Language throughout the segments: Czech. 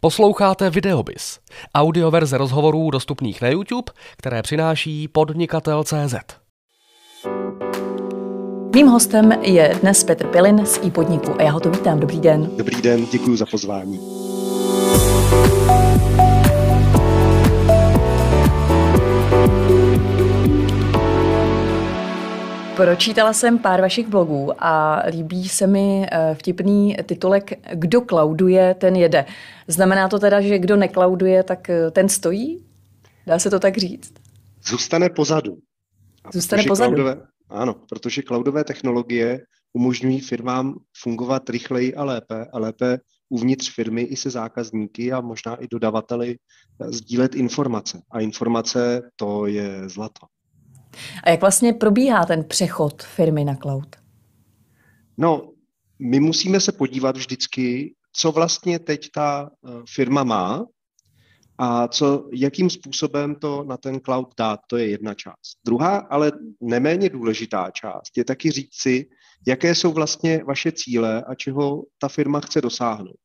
Posloucháte Videobis, audioverze rozhovorů dostupných na YouTube, které přináší podnikatel.cz. Mým hostem je dnes Petr Pilin z iPodniku a já ho tu vítám. Dobrý den. Dobrý den, děkuji za pozvání. Pročítala jsem pár vašich blogů a líbí se mi eh, vtipný titulek Kdo klauduje, ten jede. Znamená to teda, že kdo neklauduje, tak eh, ten stojí? Dá se to tak říct? Zůstane pozadu. Zůstane pozadu? Cloudové, ano, protože cloudové technologie umožňují firmám fungovat rychleji a lépe a lépe uvnitř firmy i se zákazníky a možná i dodavateli eh, sdílet informace. A informace to je zlato. A jak vlastně probíhá ten přechod firmy na cloud? No, my musíme se podívat vždycky, co vlastně teď ta eh, firma má a co, jakým způsobem to na ten cloud dát, to je jedna část. Druhá, ale neméně důležitá část, je taky říct si, jaké jsou vlastně vaše cíle a čeho ta firma chce dosáhnout.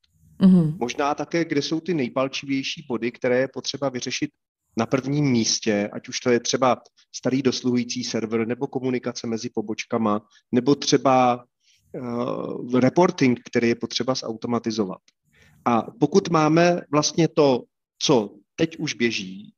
Mm-hmm. Možná také, kde jsou ty nejpalčivější body, které je potřeba vyřešit na prvním místě, ať už to je třeba starý dosluhující server, nebo komunikace mezi pobočkama, nebo třeba uh, reporting, který je potřeba zautomatizovat. A pokud máme vlastně to, co teď už běží,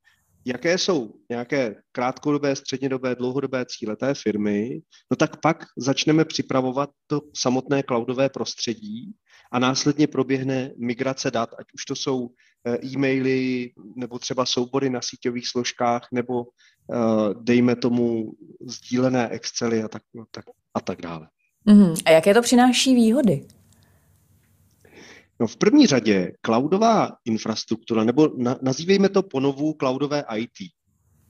jaké jsou nějaké krátkodobé, střednědobé, dlouhodobé cíle té firmy, no tak pak začneme připravovat to samotné cloudové prostředí a následně proběhne migrace dat, ať už to jsou e-maily nebo třeba soubory na síťových složkách nebo eh, dejme tomu sdílené Excely a tak, no, tak, a tak dále. Mm-hmm. A jaké to přináší výhody? No v první řadě cloudová infrastruktura, nebo na, nazývejme to ponovu cloudové IT.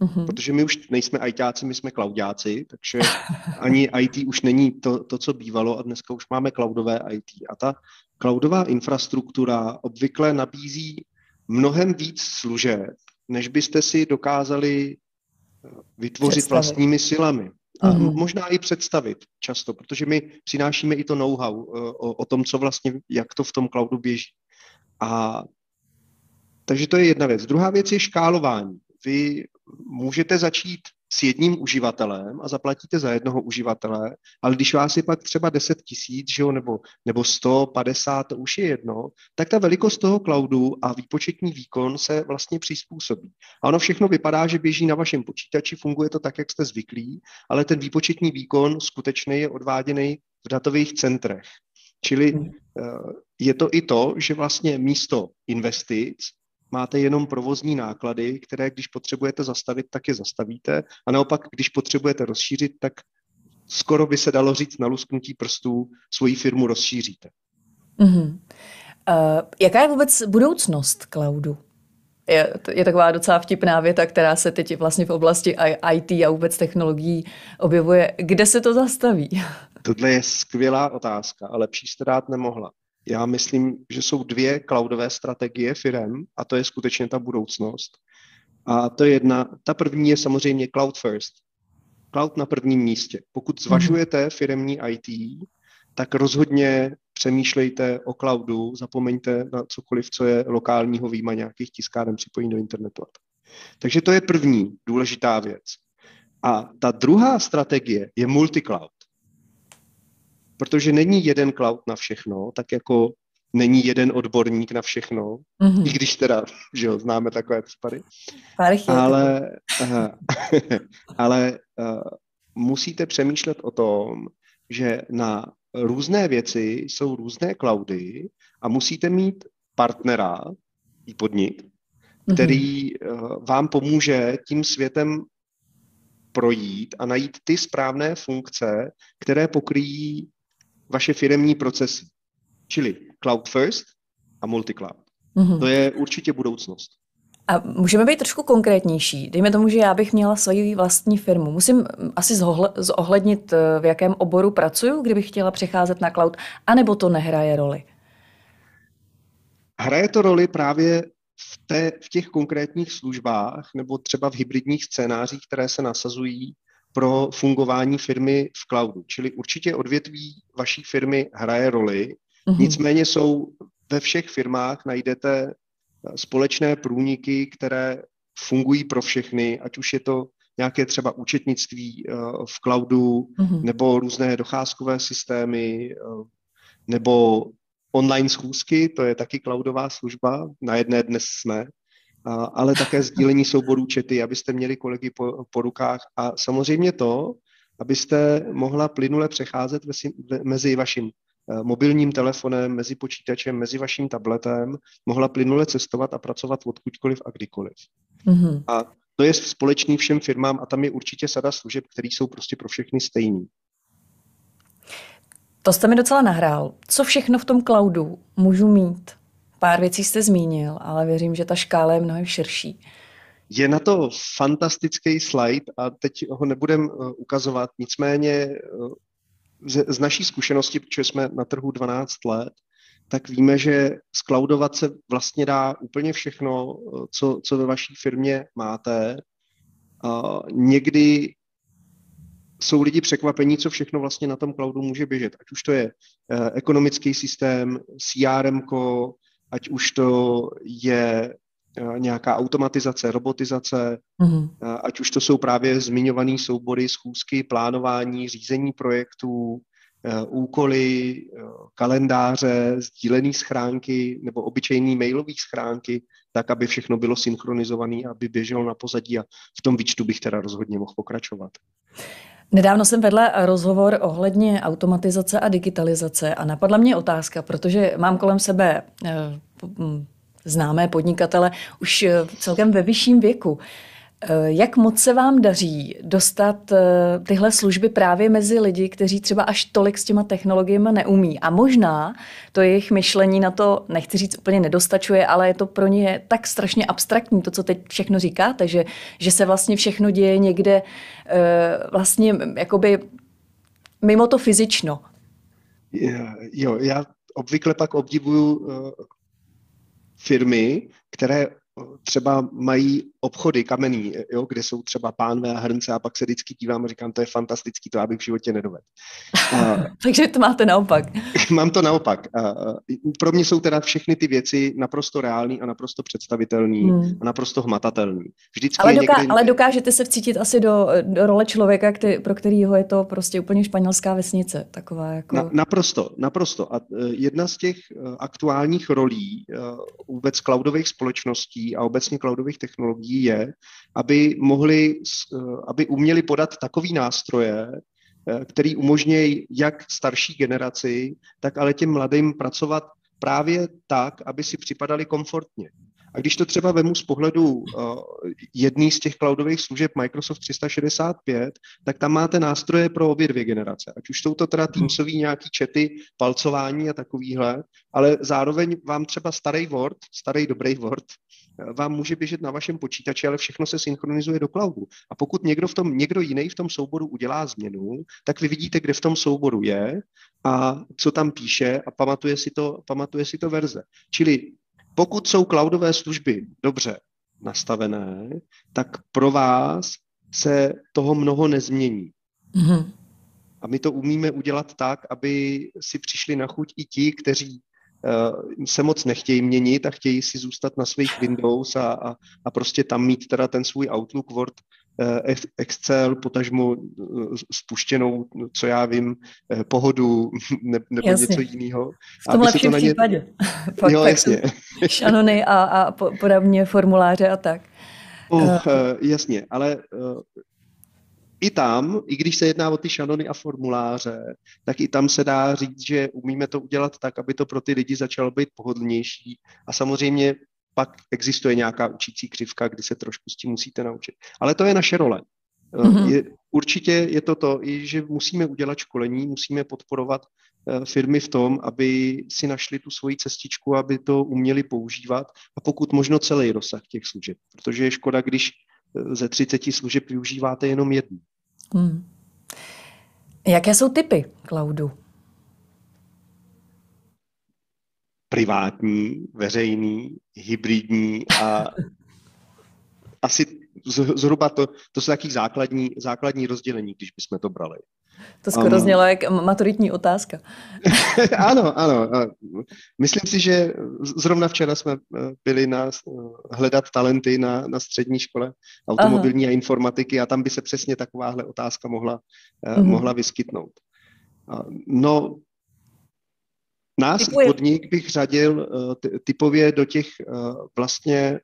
Mm-hmm. Protože my už nejsme ITáci, my jsme cloudáci, takže ani IT už není to, to, co bývalo a dneska už máme cloudové IT. A ta cloudová infrastruktura obvykle nabízí mnohem víc služeb, než byste si dokázali eh, vytvořit představit. vlastními silami. A mm-hmm. možná i představit často, protože my přinášíme i to know-how eh, o, o tom, co vlastně, jak to v tom cloudu běží. A takže to je jedna věc. Druhá věc je škálování. Vy můžete začít s jedním uživatelem a zaplatíte za jednoho uživatele, ale když vás je pak třeba 10 tisíc, nebo, nebo 150, to už je jedno, tak ta velikost toho cloudu a výpočetní výkon se vlastně přizpůsobí. A ono všechno vypadá, že běží na vašem počítači, funguje to tak, jak jste zvyklí, ale ten výpočetní výkon skutečně je odváděný v datových centrech. Čili hmm. eh, je to i to, že vlastně místo investic máte jenom provozní náklady, které když potřebujete zastavit, tak je zastavíte a naopak, když potřebujete rozšířit, tak skoro by se dalo říct na lusknutí prstů svoji firmu rozšíříte. Mm-hmm. Uh, jaká je vůbec budoucnost cloudu? Je, je taková docela vtipná věta, která se teď vlastně v oblasti IT a vůbec technologií objevuje. Kde se to zastaví? Tohle je skvělá otázka, ale lepší jste dát nemohla. Já myslím, že jsou dvě cloudové strategie firem a to je skutečně ta budoucnost. A to je jedna, ta první je samozřejmě cloud first. Cloud na prvním místě. Pokud zvažujete firemní IT, tak rozhodně přemýšlejte o cloudu, zapomeňte na cokoliv, co je lokálního výjima nějakých tiskáren připojení do internetu. Takže to je první důležitá věc. A ta druhá strategie je multi-cloud protože není jeden cloud na všechno, tak jako není jeden odborník na všechno, mm-hmm. i když teda, že jo, známe takové případy. Ale, uh, ale uh, musíte přemýšlet o tom, že na různé věci jsou různé cloudy a musíte mít partnera, i podnik, který uh, vám pomůže tím světem projít a najít ty správné funkce, které pokryjí vaše firemní procesy. Čili cloud first a multi-cloud. Mm-hmm. To je určitě budoucnost. A můžeme být trošku konkrétnější. Dejme tomu, že já bych měla svoji vlastní firmu. Musím asi zohlednit, eh, v jakém oboru pracuju, kdybych chtěla přecházet na cloud, anebo to nehraje roli? Hraje to roli právě v, té, v těch konkrétních službách nebo třeba v hybridních scénářích, které se nasazují pro fungování firmy v cloudu. Čili určitě odvětví vaší firmy hraje roli, mm-hmm. nicméně jsou ve všech firmách najdete společné průniky, které fungují pro všechny, ať už je to nějaké třeba účetnictví v cloudu, mm-hmm. nebo různé docházkové systémy, nebo online schůzky, to je taky cloudová služba, na jedné dnes jsme, ale také sdílení souborů čety, abyste měli kolegy po, po rukách a samozřejmě to, abyste mohla plynule přecházet mezi vaším eh, mobilním telefonem, mezi počítačem, mezi vaším tabletem, mohla plynule cestovat a pracovat odkudkoliv a kdykoliv. Mm-hmm. A to je společný všem firmám a tam je určitě sada služeb, které jsou prostě pro všechny stejný. To jste mi docela nahrál. Co všechno v tom cloudu můžu mít? Pár věcí jste zmínil, ale věřím, že ta škála je mnohem širší. Je na to fantastický slide a teď ho nebudem eh, ukazovat, nicméně eh, z, naší zkušenosti, protože jsme na trhu 12 let, tak víme, že skloudovat se vlastně dá úplně všechno, eh, co, co ve vaší firmě máte. A někdy jsou lidi překvapení, co všechno vlastně na tom cloudu může běžet. Ať už to je ekonomický systém, CRM, ať už to je Eh, nějaká automatizace, robotizace, mm-hmm. ať už to jsou právě zmiňované soubory, schůzky, plánování, řízení projektů, eh, úkoly, kalendáře, sdílené schránky nebo obyčejné mailové schránky, tak, aby všechno bylo synchronizované, aby běželo na pozadí a v tom výčtu bych teda rozhodně mohl pokračovat. Nedávno jsem vedla rozhovor ohledně automatizace a digitalizace a napadla mě otázka, protože mám kolem sebe známé podnikatele už eh, celkem ve vyšším věku. Eh, jak moc se vám daří dostat eh, tyhle služby právě mezi lidi, kteří třeba až tolik s těma technologiemi neumí? A možná to jejich myšlení na to, nechci říct úplně nedostačuje, ale je to pro ně tak strašně abstraktní, to, co teď všechno říkáte, že, že se vlastně všechno děje někde vlastně jakoby mimo to fyzično. Jo, já obvykle pak obdivuju firmy, které třeba mají obchody kamenný, jo, kde jsou třeba pánve a hrnce a pak se vždycky dívám a říkám, to je fantastický, to já bych v životě nedovedl. Takže to máte naopak. mám to naopak. A, pro mě jsou teda všechny ty věci naprosto reální a naprosto představitelný hmm. a naprosto hmatatelný. Vždycky ale, doká- někde... ale dokážete se vcítit asi do, do role člověka, který, pro kterýho je to prostě úplně španělská vesnice. Taková jako... Na, naprosto, naprosto. A e, jedna z těch e, aktuálních rolí e, vůbec cloudových společností a obecně cloudových technologií je, aby mohli, eh, aby uměli podat takový nástroje, eh, který umožňují jak starší generaci, tak ale těm mladým pracovat právě tak, aby si připadali komfortně. A když to třeba vemu z pohledu uh, jedný z těch cloudových služeb Microsoft 365, tak tam máte nástroje pro obě dvě generace. Ať už jsou to teda Teamsový nějaký čety, palcování a takovýhle, ale zároveň vám třeba starý Word, starý dobrý Word, vám může běžet na vašem počítači, ale všechno se synchronizuje do cloudu. A pokud někdo, v tom, někdo jiný v tom souboru udělá změnu, tak vy vidíte, kde v tom souboru je a co tam píše a pamatuje si to, pamatuje si to verze. Čili pokud jsou cloudové služby dobře nastavené, tak pro vás se toho mnoho nezmění. Mm-hmm. A my to umíme udělat tak, aby si přišli na chuť i ti, kteří uh, se moc nechtějí měnit a chtějí si zůstat na svých Windows a, a, a prostě tam mít teda ten svůj Outlook, Word Excel, potažmo eh, spuštěnou, co já vím, eh, pohodu ne, nebo jasně. něco jiného. V tom lepším to případě. Ně... Fakt, jo, jasně. Šanony a, a podobně formuláře a tak. Oh, uh, jasně, ale i tam, i když se jedná o ty šanony a formuláře, tak i tam se dá říct, že umíme to udělat tak, aby to pro ty lidi začalo být pohodlnější. A samozřejmě pak existuje nějaká učící křivka, kdy se trošku s tím musíte naučit. Ale to je naše role. Mm-hmm. Je, určitě je to to, že musíme udělat školení, musíme podporovat eh, firmy v tom, aby si našli tu svoji cestičku, aby to uměli používat a pokud možno celý rozsah těch služeb. Protože je škoda, když eh, ze 30 služeb využíváte jenom jednu. Hmm. Jaké jsou typy cloudu? Privátní, veřejný, hybridní a asi zhruba to, to jsou takové základní, základní rozdělení, když bychom to brali. To skoro um, znělo jak maturitní otázka. ano, ano. Myslím si, že zrovna včera jsme eh, byli na eh, hledat talenty na, na střední škole automobilní Aha. a informatiky a tam by se přesně takováhle otázka mohla, mm-hmm. mohla vyskytnout. No, nás Typuje. podnik bych řadil typově do těch vlastně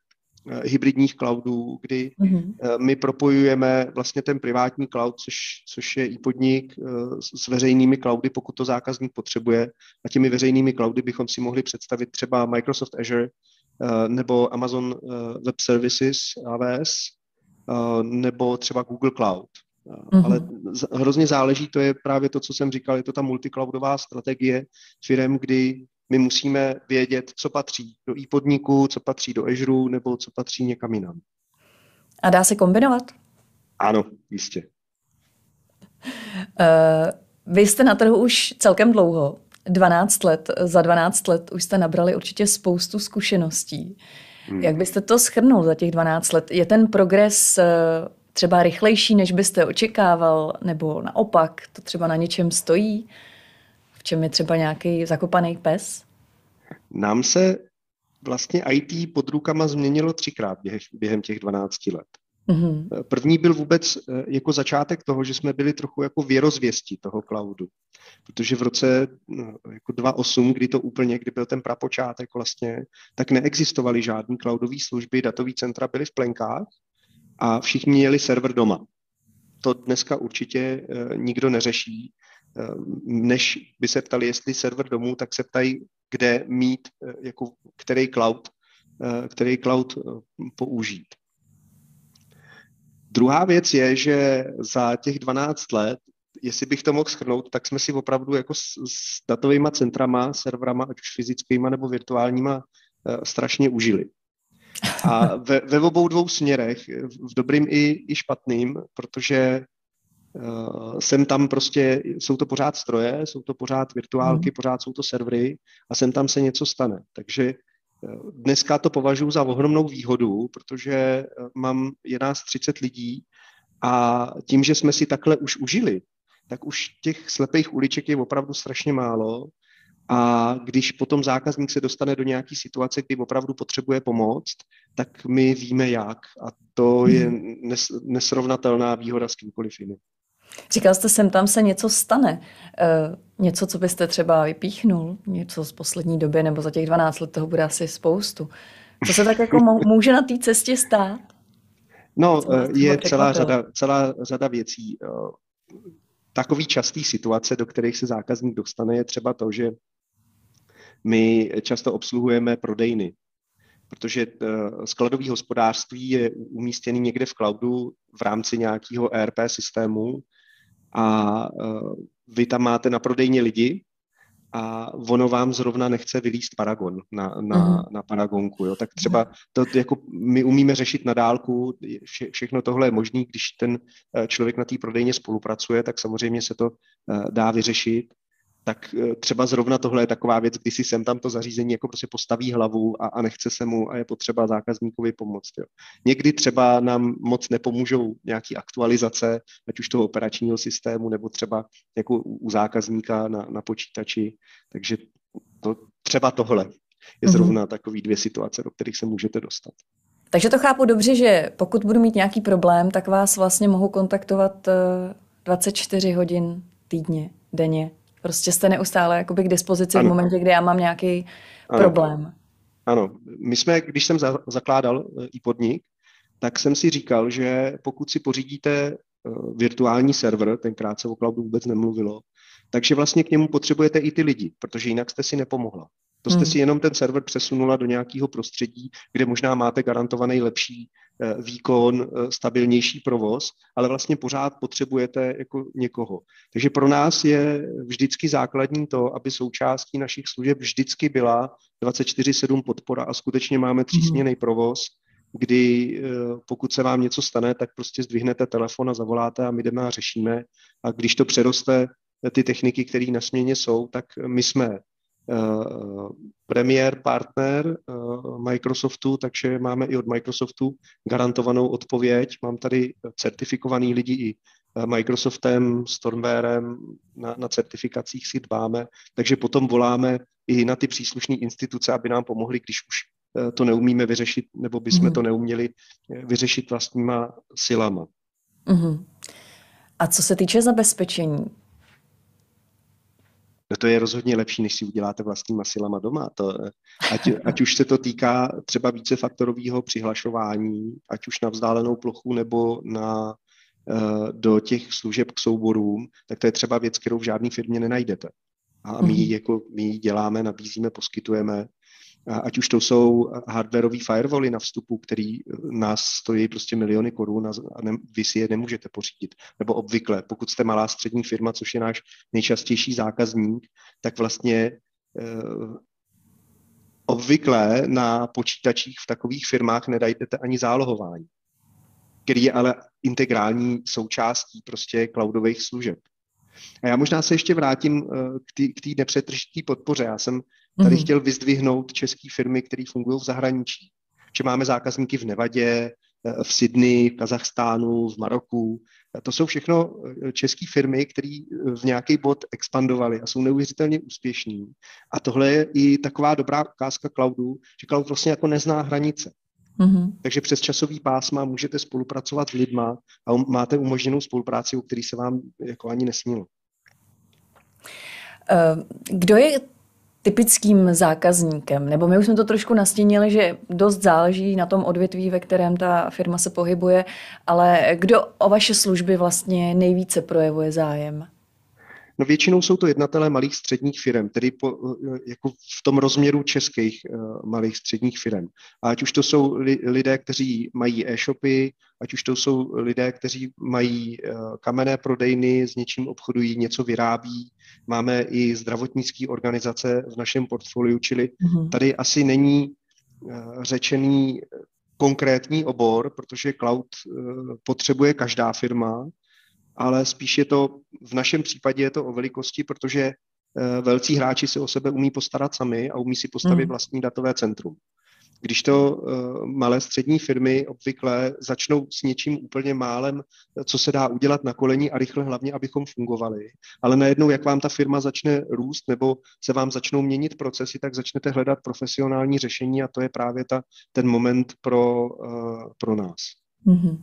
Eh, hybridních cloudů, kdy mm-hmm. my propojujeme vlastně ten privátní cloud, což, což je i podnik eh, s veřejnými cloudy, pokud to zákazník potřebuje. A těmi veřejnými cloudy bychom si mohli představit třeba Microsoft Azure nebo Amazon Web Services, AWS, nebo třeba Google Cloud. Mm-hmm. Ale hrozně záleží, to je právě to, co jsem říkal, je to ta multicloudová strategie firm, kdy my musíme vědět, co patří do e-podniku, co patří do Azure nebo co patří někam jinam. A dá se kombinovat? Ano, jistě. Uh, vy jste na trhu už celkem dlouho, 12 let. Za 12 let už jste nabrali určitě spoustu zkušeností. Hmm. Jak byste to schrnul za těch 12 let? Je ten progres uh, třeba rychlejší, než byste očekával, nebo naopak to třeba na něčem stojí? V čem je třeba nějaký zakopaný pes? Nám se vlastně IT pod rukama změnilo třikrát během těch 12 let. Mm-hmm. První byl vůbec eh, jako začátek toho, že jsme byli trochu jako věrozvěstí toho cloudu. Protože v roce no, jako 2008, kdy to úplně, kdy byl ten prapočátek vlastně, tak neexistovaly žádné cloudové služby, datové centra byly v plenkách a všichni měli server doma. To dneska určitě uh, nikdo neřeší. Uh, než by se ptali, jestli server domů, tak se ptají, kde mít, uh, jako který cloud, který cloud použít. Druhá věc je, že za těch 12 let, jestli bych to mohl schrnout, tak jsme si opravdu jako s, s datovými centrama, serverama, ať už fyzickýma nebo virtuálníma, strašně užili. A ve, ve obou dvou směrech, v dobrým i, i špatným, protože uh, sem tam prostě, jsou to pořád stroje, jsou to pořád virtuálky, mm. pořád jsou to servery a sem tam se něco stane. Takže uh, dneska to považuji za ohromnou výhodu, protože uh, mám je nás 30 lidí a tím, že jsme si takhle už užili, tak už těch slepých uliček je opravdu strašně málo a když potom zákazník se dostane do nějaké situace, kdy opravdu potřebuje pomoc, tak my víme jak. A to je hmm. nes, nesrovnatelná výhoda s kýmkoliv jiným. Říkal jste, sem tam se něco stane. E, něco, co byste třeba vypíchnul, něco z poslední doby, nebo za těch 12 let toho bude asi spoustu. Co se tak jako může na té cestě stát? No, e, je celá řada, celá řada věcí. E, takový častý situace, do kterých se zákazník dostane, je třeba to, že my často obsluhujeme prodejny, protože eh, skladový hospodářství je umístěný někde v cloudu v rámci nějakého ERP systému a eh, vy tam máte na prodejně lidi a ono vám zrovna nechce vylíst Paragon na, na, uh-huh. na Paragonku. Jo? Tak třeba to jako my umíme řešit na dálku, vše, všechno tohle je možné, když ten eh, člověk na té prodejně spolupracuje, tak samozřejmě se to dá vyřešit tak eh, třeba zrovna tohle je taková věc, kdy si sem tam to zařízení jako prostě postaví hlavu a, a nechce se mu a je potřeba zákazníkovi pomoct. Jo. Někdy třeba nám moc nepomůžou nějaké aktualizace, ať už toho operačního systému, nebo třeba jako u, u zákazníka na, na počítači, takže to, třeba tohle je mhm. zrovna mm-hmm. takový dvě situace, do kterých se můžete dostat. Takže to chápu dobře, že pokud budu mít nějaký problém, tak vás vlastně mohu kontaktovat 24 eh, hodin týdně, denně. Prostě jste neustále jakoby k dispozici ano. v momentě, kdy já mám nějaký ano. problém. Ano, my jsme, když jsem za, zakládal eh, i podnik, tak jsem si říkal, že pokud si pořídíte eh, virtuální server, tenkrát se o cloudu vůbec nemluvilo, takže vlastně k němu potřebujete i ty lidi, protože jinak jste si nepomohla. To jste hmm. si jenom ten server přesunula do nějakého prostředí, kde možná máte garantovaný lepší výkon, eh, stabilnější provoz, ale vlastně pořád potřebujete jako někoho. Takže pro nás je vždycky základní to, aby součástí našich služeb vždycky byla 24-7 podpora a skutečně máme třísměný hmm. provoz, kdy eh, pokud se vám něco stane, tak prostě zdvihnete telefon a zavoláte a my jdeme a řešíme. A když to přeroste ty techniky, které na směně jsou, tak my jsme Eh, premiér partner eh, Microsoftu, takže máme i od Microsoftu garantovanou odpověď. Mám tady certifikovaný lidi i Microsoftem, Stormwarem, na, na certifikacích si dbáme, takže potom voláme i na ty příslušné instituce, aby nám pomohli, když už eh, to neumíme vyřešit, nebo bychom mm. to neuměli eh, vyřešit vlastníma silama. Mm. A co se týče zabezpečení, No to je rozhodně lepší, než si uděláte vlastníma silama doma. To, ať, ať už se to týká třeba vícefaktorového přihlašování, ať už na vzdálenou plochu nebo na, eh, do těch služeb k souborům, tak to je třeba věc, kterou v žádné firmě nenajdete. A my ji, mhm. jako, my ji děláme, nabízíme, poskytujeme ať už to jsou hardwareové firewally na vstupu, který eh, nás stojí prostě miliony korun a ne, vy si je nemůžete pořídit. Nebo obvykle, pokud jste malá střední firma, což je náš nejčastější zákazník, tak vlastně eh, obvykle na počítačích v takových firmách nedajdete ani zálohování, který je ale integrální součástí prostě cloudových služeb. A já možná se ještě vrátím eh, k té nepřetržitý podpoře. Já jsem tady mm-hmm. chtěl vyzdvihnout české firmy, které fungují v zahraničí. Že máme zákazníky v Nevadě, eh, v Sydney, v Kazachstánu, v Maroku. To jsou všechno eh, české firmy, které v nějaký bod expandovaly a jsou neuvěřitelně úspěšní. A tohle je i taková dobrá ukázka cloudu, že cloud vlastně jako nezná hranice. Mm-hmm. Takže přes časový pásma můžete spolupracovat s lidma a máte umožněnou spolupráci, o který se vám jako ani nesnilo. Eh, kdo je typickým zákazníkem? Nebo my už jsme to trošku nastínili, že dost záleží na tom odvětví, ve kterém ta firma se pohybuje, ale kdo o vaše služby vlastně nejvíce projevuje zájem? No většinou jsou to jednatelé malých středních firm, tedy po, jako v tom rozměru českých uh, malých středních firm. A ať už to jsou li, lidé, kteří mají e-shopy, ať už to jsou lidé, kteří mají uh, kamenné prodejny, s něčím obchodují, něco vyrábí. Máme i zdravotnické organizace v našem portfoliu, čili mm-hmm. tady asi není uh, řečený konkrétní obor, protože cloud potřebuje každá firma, ale spíš je to, v našem případě je to o velikosti, protože eh, velcí hráči se o sebe umí postarat sami a umí si postavit mm. vlastní datové centrum. Když to uh, malé střední firmy obvykle začnou s něčím úplně málem, co se dá udělat na koleni a rychle hlavně, abychom fungovali. Ale najednou, jak vám ta firma začne růst nebo se vám začnou měnit procesy, tak začnete hledat profesionální řešení a to je právě ta, ten moment pro, uh, pro nás. Mm-hmm.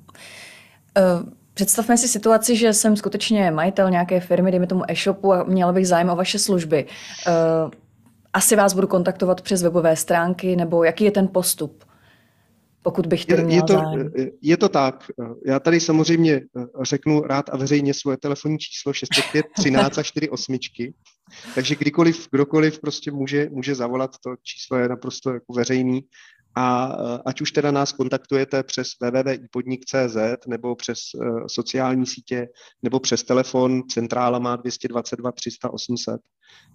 Uh... Představme si situaci, že jsem skutečně majitel nějaké firmy, dejme tomu e-shopu a měla bych zájem o vaše služby. Uh, asi vás budu kontaktovat přes webové stránky, nebo jaký je ten postup? pokud bych to měl je to, zájem. Je to tak. Já tady samozřejmě řeknu rád a veřejně svoje telefonní číslo 605 13 a 48. Takže kdykoliv, kdokoliv prostě může, může zavolat, to číslo je naprosto jako veřejný a eh, ať už teda nás kontaktujete přes www.ipodnik.cz nebo přes uh, sociální sítě nebo přes telefon, centrála má 222 300 800,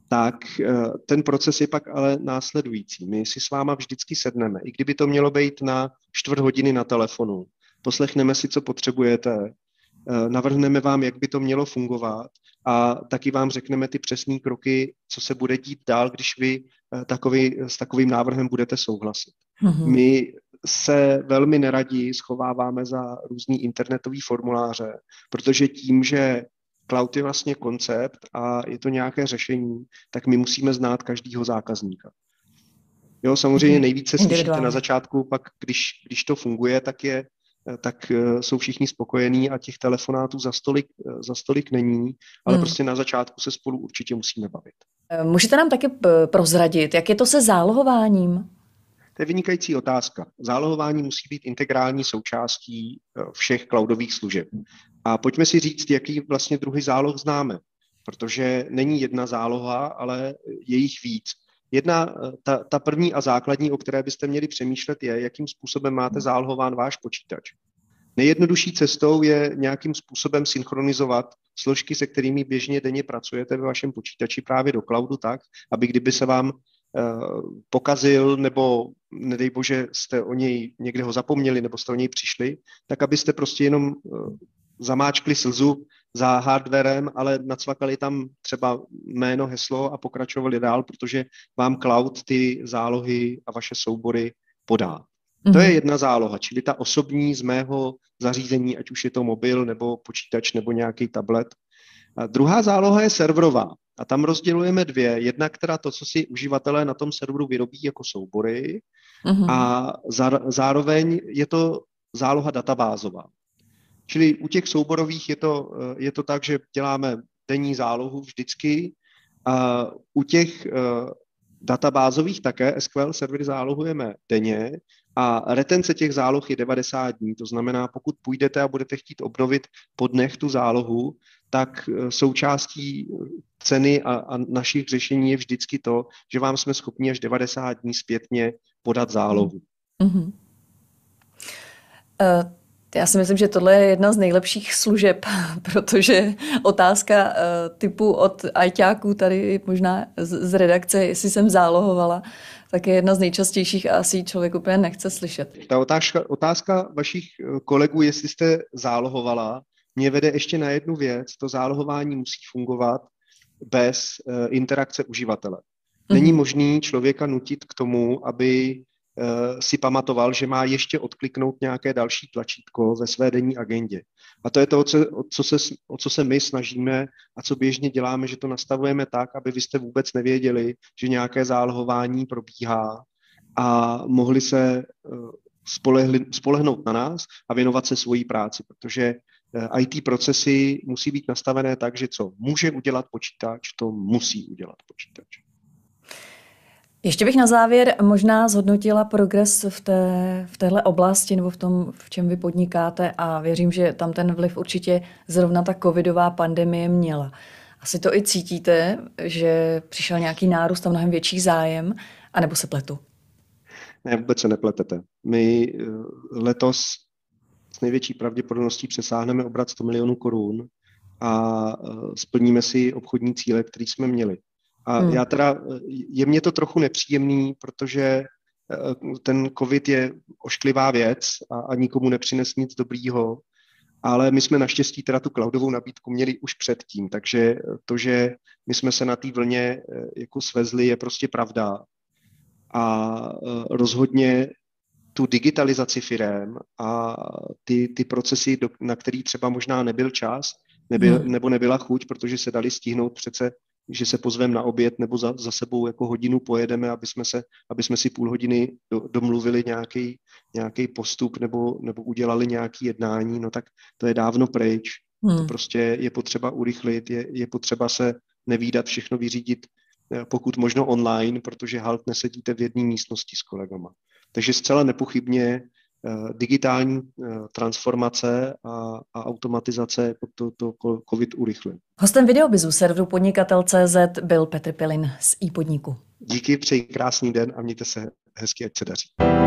tak uh, ten proces je pak ale následující. My si s váma vždycky sedneme, i kdyby to mělo být na čtvrt hodiny na telefonu. Poslechneme si, co potřebujete, navrhneme vám, jak by to mělo fungovat a taky vám řekneme ty přesné kroky, co se bude dít dál, když vy takový, s takovým návrhem budete souhlasit. Mm-hmm. My se velmi neradi schováváme za různý internetový formuláře, protože tím, že cloud je vlastně koncept a je to nějaké řešení, tak my musíme znát každého zákazníka. Jo, samozřejmě mhm. nejvíce slyšíte na začátku, pak když, když to funguje, tak je tak eh, jsou všichni spokojení a těch telefonátů za stolik, eh, za stolik není, ale hmm. prostě na začátku se spolu určitě musíme bavit. Eh, můžete nám taky prozradit, jak je to se zálohováním? To je vynikající otázka. Zálohování musí být integrální součástí eh, všech cloudových služeb. A pojďme si říct, jaký vlastně druhy záloh známe, protože není jedna záloha, ale je jich víc. Jedna, eh, ta, ta první a základní, o které byste měli přemýšlet, je, jakým způsobem máte zálohován váš počítač. Nejjednodušší cestou je nějakým způsobem synchronizovat složky, se kterými běžně denně pracujete ve vašem počítači právě do cloudu tak, aby kdyby se vám pokazil, nebo nedej bože, jste o něj někde ho zapomněli, nebo jste o něj přišli, tak abyste prostě jenom eh, zamáčkli slzu za hardwarem, ale nacvakali tam třeba jméno, heslo a pokračovali dál, protože vám cloud ty zálohy a vaše soubory podá. To je mhm. jedna záloha, čili ta osobní z mého zařízení, ať už je to mobil nebo počítač nebo nějaký tablet. A druhá záloha je serverová. A tam rozdělujeme dvě. Jedna, která to, co si uživatelé na tom serveru vyrobí jako soubory, mm-hmm. a zároveň je to záloha databázová. Čili u těch souborových je to, je to tak, že děláme denní zálohu vždycky. A u těch databázových také SQL servery zálohujeme denně a retence těch záloh je 90 dní. To znamená, pokud půjdete a budete chtít obnovit po dnech tu zálohu, tak eh, součástí eh, ceny a, a našich řešení je vždycky to, že vám jsme schopni až 90 dní zpětně podat zálohu. Mm-hmm. Uh, já si myslím, že tohle je jedna z nejlepších služeb, protože otázka uh, typu od ajťáků tady možná z, z redakce, jestli jsem zálohovala, tak je jedna z nejčastějších a asi člověk úplně nechce slyšet. Ta otázka, otázka vašich kolegů, jestli jste zálohovala, mě vede ještě na jednu věc. To zálohování musí fungovat bez uh, interakce uživatele. Není mm-hmm. možný člověka nutit k tomu, aby uh, si pamatoval, že má ještě odkliknout nějaké další tlačítko ve své denní agendě. A to je to, o co, se, o co se my snažíme a co běžně děláme, že to nastavujeme tak, aby vy jste vůbec nevěděli, že nějaké zálohování probíhá a mohli se uh, spolehli, spolehnout na nás a věnovat se svojí práci, protože Eh, IT procesy musí být nastavené tak, že co může udělat počítač, to musí udělat počítač. Ještě bych na závěr možná zhodnotila progres v, té, v téhle oblasti nebo v tom, v čem vy podnikáte a věřím, že tam ten vliv určitě zrovna ta covidová pandemie měla. Asi to i cítíte, že přišel nějaký nárůst a mnohem větší zájem, anebo se pletu? Ne, vůbec se nepletete. My eh, letos s největší pravděpodobností přesáhneme obrat 100 milionů korun a e, splníme si obchodní cíle, které jsme měli. A hmm. já teda, e, je mě to trochu nepříjemný, protože e, ten covid je ošklivá věc a, a nikomu nepřines nic dobrýho, ale my jsme naštěstí teda tu cloudovou nabídku měli už předtím, takže to, že my jsme se na té vlně jako svezli, je prostě pravda. A rozhodně tu digitalizaci firem a ty, ty procesy, do, na který třeba možná nebyl čas, nebyl, hmm. nebo nebyla chuť, protože se dali stihnout přece, že se pozvem na oběd nebo za, za sebou jako hodinu pojedeme, aby jsme, se, aby jsme si půl hodiny do, domluvili nějaký, nějaký postup nebo, nebo udělali nějaké jednání, no tak to je dávno pryč. Hmm. To prostě je potřeba urychlit, je, je potřeba se nevídat, všechno vyřídit eh, pokud možno online, protože halt nesedíte v jedné místnosti s kolegama. Takže zcela nepochybně eh, digitální eh, transformace a, a automatizace to, to COVID urychluje. Hostem videobizu serveru podnikatel.cz byl Petr Pilin z e-podniku. Díky, přeji krásný den a mějte se hezky, ať se daří.